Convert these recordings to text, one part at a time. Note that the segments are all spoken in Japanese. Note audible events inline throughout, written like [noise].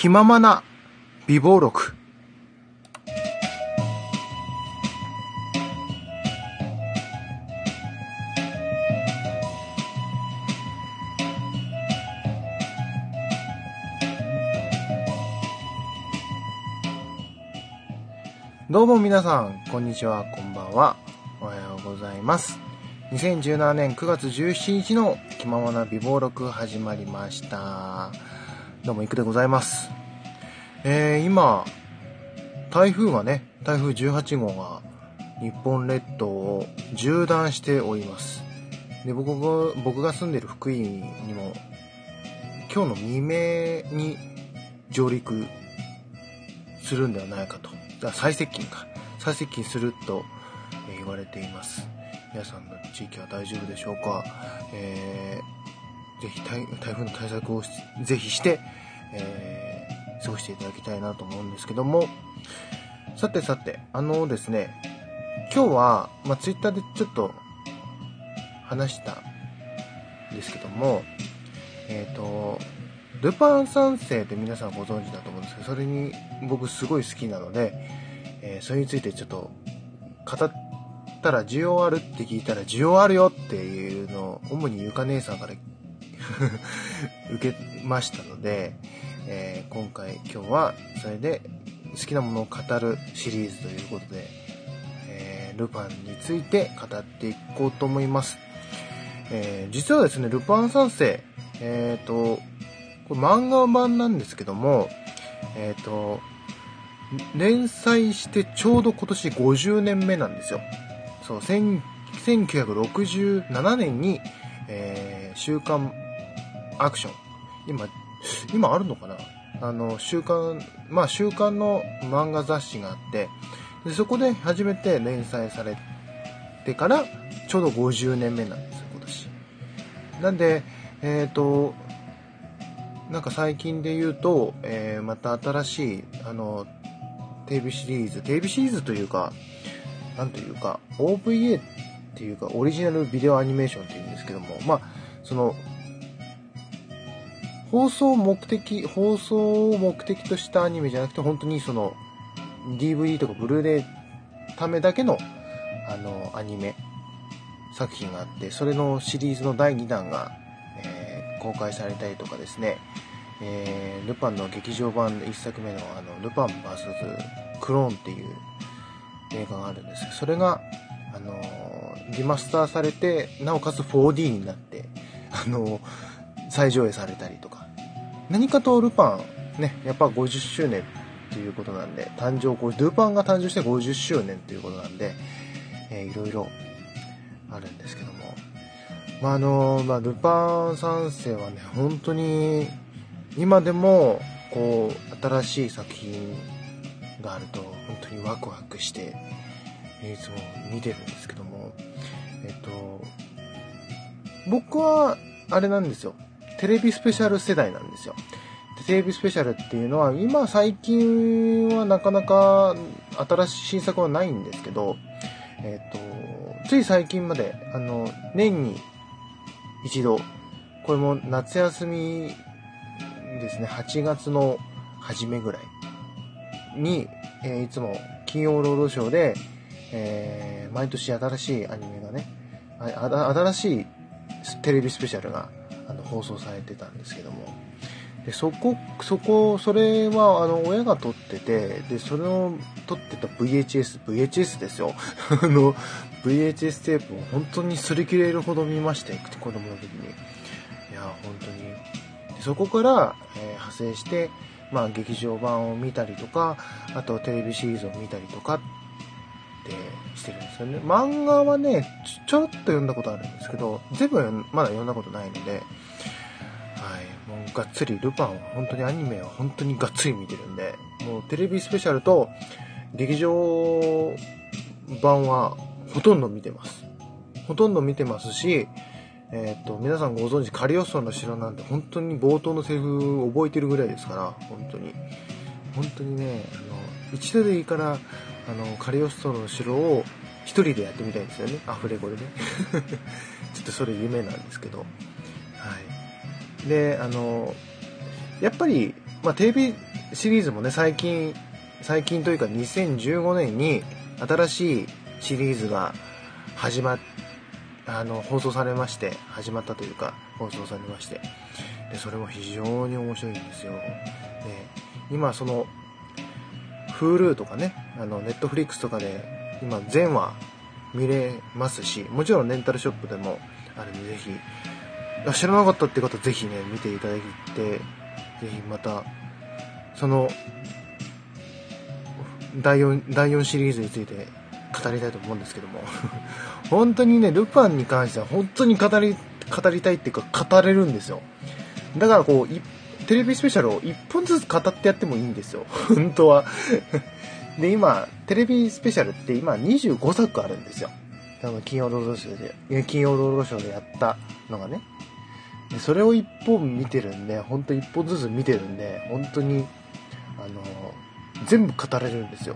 気ままな美貌録。どうも皆さん、こんにちは、こんばんは。おはようございます。2017年9月17日の気ままな美貌録始まりました。どうも、いくでございます。えー、今、台風がね、台風18号が日本列島を縦断しております。で、僕が、僕が住んでる福井にも、今日の未明に上陸するんではないかと。あ最接近か。最接近すると、言われています。皆さんの地域は大丈夫でしょうか？え、ぜひ台風の対策をぜひして、えー過ごしていただきたいなと思うんですけども、さてさて、あのですね、今日は、まあ、ツイッターでちょっと話したんですけども、えっ、と、ルパン三世って皆さんご存知だと思うんですけど、それに僕すごい好きなので、えーそれについてちょっと語ったら需要あるって聞いたら需要あるよっていうのを主にゆか姉さんから [laughs] 受けましたので、えー今回今日はそれで好きなものを語るシリーズということで、えールパンについて語っていこうと思います。えー実はですね、ルパン三世、えっ、と、これ漫画版なんですけども、えっ、と、連載してちょうど今年50年目なんですよ。そう、1967年に、えー週刊アクション。今、今あるのかな？あの、週刊、まあ週刊の漫画雑誌があって、でそこで初めて連載されてから、ちょうど50年目なんですよ、今年。なんで、えっ、と、なんか最近で言うと、えーまた新しい、あの、テレビシリーズ、テレビシリーズというか、なんというか、OVA っていうか、オリジナルビデオアニメーションっていうんですけども、まあ、その、放送目的、放送を目的としたアニメじゃなくて、本当にその、DVD とかブルーレイためだけの、あの、アニメ作品があって、それのシリーズの第2弾が、えー公開されたりとかですね、えールパンの劇場版の1作目のあの、ルパン VS クローンっていう映画があるんですけど、それが、あのーリマスターされて、なおかつ 4D になって、あのー再上映されたりとか。何かとルパン、ね、やっぱ50周年ということなんで、誕生、こうルパンが誕生して50周年ということなんで、えーいろいろあるんですけども。まあ、あのまあ、ルパン三世はね、本当に、今でも、こう、新しい作品があると、本当にワクワクして、いつも見てるんですけども、えっと、僕は、あれなんですよ。テレビスペシャル世代なんですよ。テレビスペシャルっていうのは、今最近はなかなか新しい新作はないんですけど、えっと、つい最近まで、あの、年に一度、これも夏休みですね、8月の初めぐらいに、えーいつも金曜ロードショーで、えー毎年新しいアニメがね、新しいテレビスペシャルが放送されてたんですけども、でそこ、そこ、それはあの親が撮ってて、で、それを撮ってた VHS、VHS ですよ。[laughs] あの、VHS テープを本当に擦り切れるほど見まして、子供の時に。いや、本当に。そこから、えー派生して、まあ、劇場版を見たりとか、あとテレビシリーズを見たりとかってしてるんですよね。漫画はね、ちょろっと読んだことあるんですけど、全部まだ読んだことないので、はい、もうがっつり、ルパンは本当にアニメは本当にがっつり見てるんで、もうテレビスペシャルと劇場版はほとんど見てます。ほとんど見てますし、えっ、と、皆さんご存知、カリオストの城なんて本当に冒頭のセリフ覚えてるぐらいですから、本当に。本当にね、あの、一度でいいから、あの、カリオストロの城を一人でやってみたいんですよね。アフレコでね。[laughs] ちょっとそれ夢なんですけど。はい。で、あの、やっぱり、まあ、テレビシリーズもね、最近、最近というか2015年に新しいシリーズが始まっ、あの、放送されまして、始まったというか、放送されまして、で、それも非常に面白いんですよ。で、今その、Hulu とかね、あの、Netflix とかで、今全話見れますし、もちろんレンタルショップでもあるんで、ぜひ、知らなかったって方ぜひね、見ていただいて、ぜひまた、その、第4、第4シリーズについて語りたいと思うんですけども [laughs] 本当にね、ルパンに関しては本当に語り、語りたいっていうか語れるんですよ。だからこう、テレビスペシャルを1本ずつ語ってやってもいいんですよ。[laughs] 本当はで、今、テレビスペシャルって今25作あるんですよ。あの、金曜ロードショーで、金曜ロードショーでやったのがね。でそれを1本見てるんで、本当1本ずつ見てるんで、本当に、あの、全部語れるんですよ。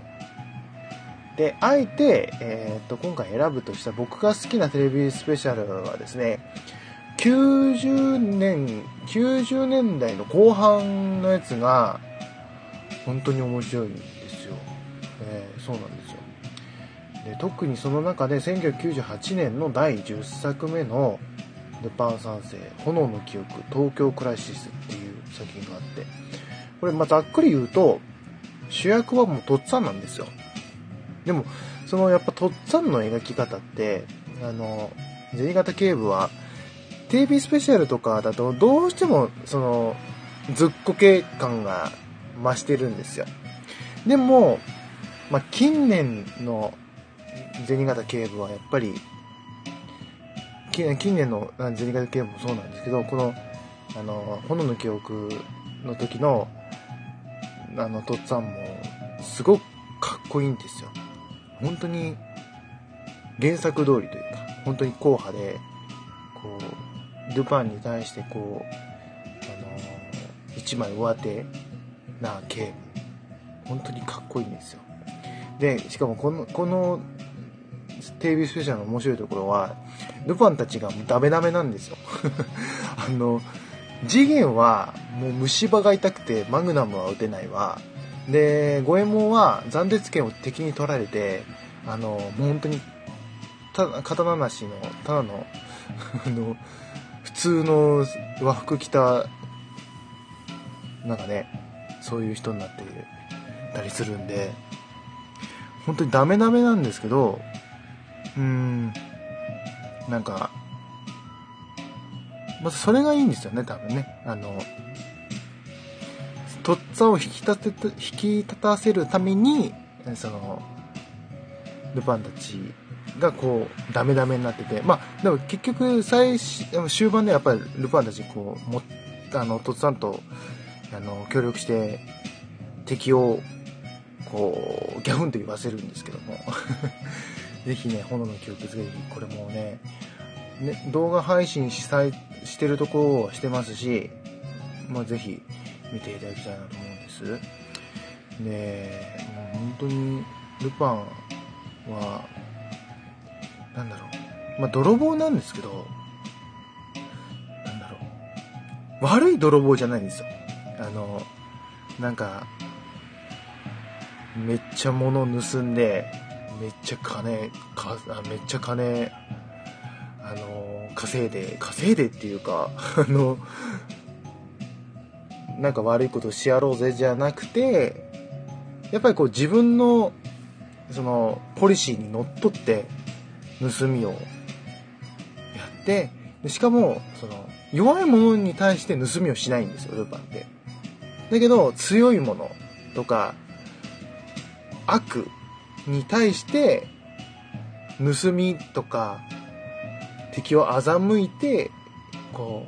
で、あえて、えっ、と、今回選ぶとした僕が好きなテレビスペシャルはですね、90年、90年代の後半のやつが、本当に面白いんですよ。えー、そうなんですよ。で、特にその中で1998年の第10作目のルパン三世、炎の記憶、東京クライシスっていう作品があって、これまあざっくり言うと、主役はもうとっつぁんなんですよ。でも、そのやっぱとっつぁんの描き方って、あの、銭形警部は、テレビスペシャルとかだとどうしてもそのずっこけ感が増してるんですよ。でも、まあ、近年の銭形警部はやっぱり、近年の銭形警部もそうなんですけど、この、あの、炎の記憶の時の、あの、とっつぁんも、すごくかっこいいんですよ。本当に、原作通りというか、本当に硬派で、こう、ルパンに対してこう、あのー、一枚上手な警部。本当にかっこいいんですよ。で、しかもこの、この、テレビスペシャルの面白いところは、ルパンたちがダメダメなんですよ。[laughs] あの、次元はもう虫歯が痛くてマグナムは撃てないわ。で、五右衛門は斬鉄剣を敵に取られて、あの、もう本当に、た刀なしの、ただの、[laughs] あの、通の和服着た、なんかね、そういう人になってたりするんで、本当にダメダメなんですけど、うーん、なんか、まずそれがいいんですよね、多分ね。あの、とっつぁんを引き立て、引き立たせるために、その、ルパンたちがこう、ダメダメになってて、まあ、でも結局、最終盤でやっぱりルパンたち、こう、も、あの、とっつぁんと、あの、協力して、敵を、こう、ギャフンと言わせるんですけども。[laughs] ぜひね、炎の記憶、ぜひ、これもね、ね、動画配信しさしてるところはしてますし、まあ、ぜひ見ていただきたいなと思うんです。で、もう本当に、ルパンは、なんだろう。まあ、泥棒なんですけど、なんだろう。悪い泥棒じゃないんですよ。あの、なんか、めっちゃ物盗んで、めっちゃ金、か、あめっちゃ金、あの、稼いで、稼いでっていうか、[laughs] あの、なんか悪いことしやろうぜじゃなくて、やっぱりこう自分の、その、ポリシーにのっとって、盗みをやってでしかもその弱いものに対して盗みをしないんですよルパンってだけど強いものとか悪に対して盗みとか敵を欺いてこ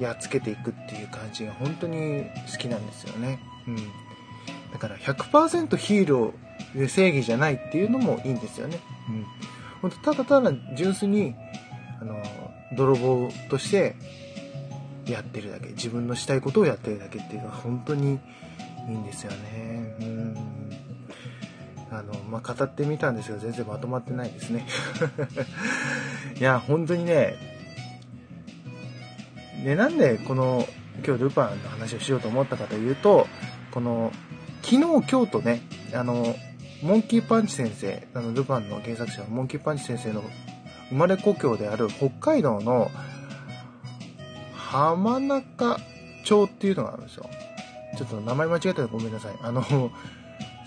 うやっつけていくっていう感じが本当に好きなんですよね。うん。だから100%ヒーローで正義じゃないっていうのもいいんですよね。うん。本当ただただ純粋に、あの、泥棒としてやってるだけ、自分のしたいことをやってるだけっていうのは本当にいいんですよね。うん。あの、まあ、語ってみたんですけど、全然まとまってないですね。[laughs] いや、本当にね、で、なんでこの、今日ルパンの話をしようと思ったかというと、この、昨日、今日とね、あの、モンキーパンチ先生、あの、ルパンの原作者のモンキーパンチ先生の生まれ故郷である北海道の浜中町っていうのがあるんですよ。ちょっと名前間違えたらごめんなさい。あの、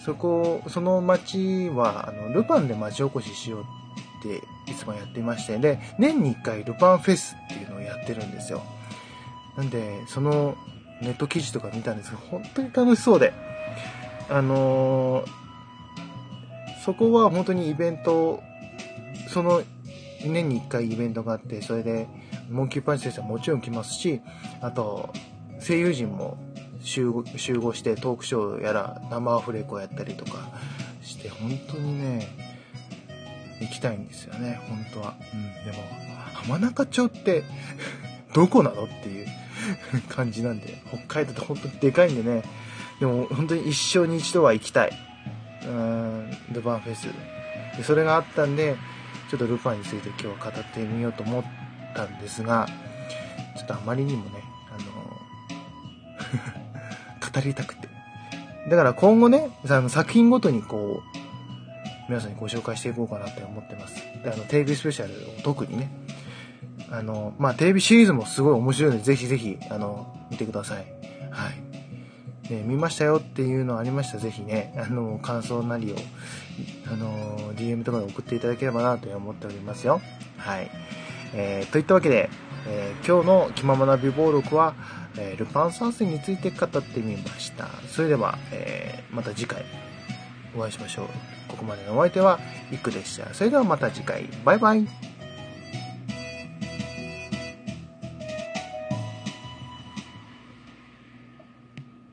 そこ、その町は、あの、ルパンで町おこししようっていつもやっていまして、で、年に1回ルパンフェスっていうのをやってるんですよ。なんで、そのネット記事とか見たんですけど、本当に楽しそうで、あのー、そこは本当にイベント、その年に1回イベントがあって、それで、モンキーパンチ先生はもちろん来ますし、あと、声優陣も集合集合してトークショーやら生アフレコやったりとかして本当にね行きたいんですよね本当は、うん、でも浜中町って [laughs] どこなのっていう感じなんで北海道って本当にでかいんでね。でも本当に一生に一度は行きたい。うんルパンフェスでそれがあったんでちょっとルパンについて今日は語ってみようと思ったんですがちょっとあまりにもねあの [laughs] 語りたくて。だから今後ね、あの作品ごとにこう、皆さんにご紹介していこうかなって思ってます。で、あの、テレビスペシャルを特にね、あの、まあ、テレビシリーズもすごい面白いので、ぜひぜひ、あの、見てくださ。い。ね、見ましたよっていうのありましたら、ぜひね、あの、感想なりを、あの、DM とかで送っていただければなと思っておりますよ。はい。えー、といったわけで、えー、今日の気ままな美貌録は、えー、ルパン三世について語ってみました。それでは、えー、また次回お会いしましょう。ここまでのお相手は、いくでした。それではまた次回。バイバイ。